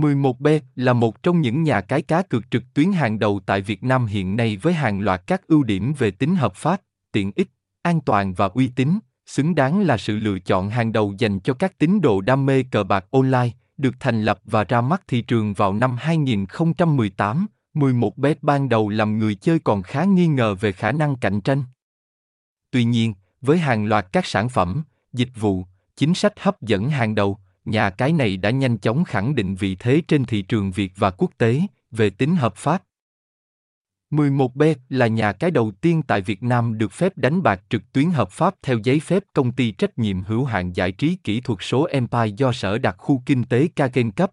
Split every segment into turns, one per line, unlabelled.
11B là một trong những nhà cái cá cược trực tuyến hàng đầu tại Việt Nam hiện nay với hàng loạt các ưu điểm về tính hợp pháp, tiện ích, an toàn và uy tín, xứng đáng là sự lựa chọn hàng đầu dành cho các tín đồ đam mê cờ bạc online, được thành lập và ra mắt thị trường vào năm 2018. 11bet ban đầu làm người chơi còn khá nghi ngờ về khả năng cạnh tranh. Tuy nhiên, với hàng loạt các sản phẩm, dịch vụ, chính sách hấp dẫn hàng đầu, nhà cái này đã nhanh chóng khẳng định vị thế trên thị trường Việt và quốc tế về tính hợp pháp. 11B là nhà cái đầu tiên tại Việt Nam được phép đánh bạc trực tuyến hợp pháp theo giấy phép công ty trách nhiệm hữu hạn giải trí kỹ thuật số Empire do Sở đặc khu kinh tế Kagen cấp.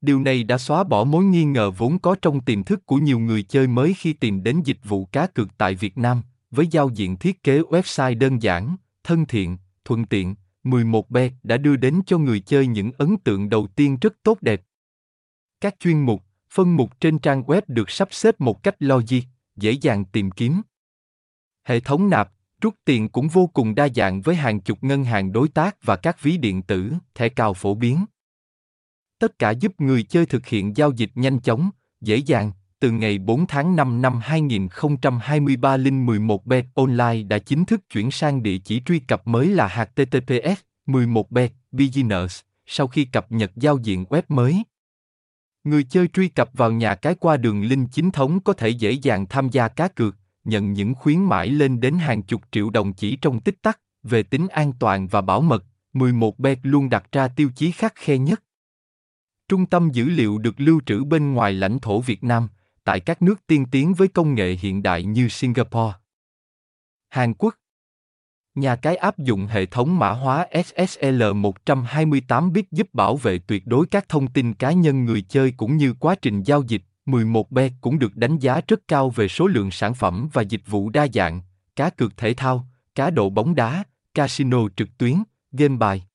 Điều này đã xóa bỏ mối nghi ngờ vốn có trong tiềm thức của nhiều người chơi mới khi tìm đến dịch vụ cá cược tại Việt Nam, với giao diện thiết kế website đơn giản, thân thiện, thuận tiện, 11B đã đưa đến cho người chơi những ấn tượng đầu tiên rất tốt đẹp. Các chuyên mục, phân mục trên trang web được sắp xếp một cách logic, dễ dàng tìm kiếm. Hệ thống nạp, rút tiền cũng vô cùng đa dạng với hàng chục ngân hàng đối tác và các ví điện tử, thẻ cào phổ biến. Tất cả giúp người chơi thực hiện giao dịch nhanh chóng, dễ dàng. Từ ngày 4 tháng 5 năm 2023 Linh 11bet Online đã chính thức chuyển sang địa chỉ truy cập mới là https 11bet Business sau khi cập nhật giao diện web mới. Người chơi truy cập vào nhà cái qua đường link chính thống có thể dễ dàng tham gia cá cược, nhận những khuyến mãi lên đến hàng chục triệu đồng chỉ trong tích tắc. Về tính an toàn và bảo mật, 11bet luôn đặt ra tiêu chí khắc khe nhất. Trung tâm dữ liệu được lưu trữ bên ngoài lãnh thổ Việt Nam, tại các nước tiên tiến với công nghệ hiện đại như Singapore. Hàn Quốc Nhà cái áp dụng hệ thống mã hóa SSL 128 bit giúp bảo vệ tuyệt đối các thông tin cá nhân người chơi cũng như quá trình giao dịch. 11B cũng được đánh giá rất cao về số lượng sản phẩm và dịch vụ đa dạng, cá cược thể thao, cá độ bóng đá, casino trực tuyến, game bài.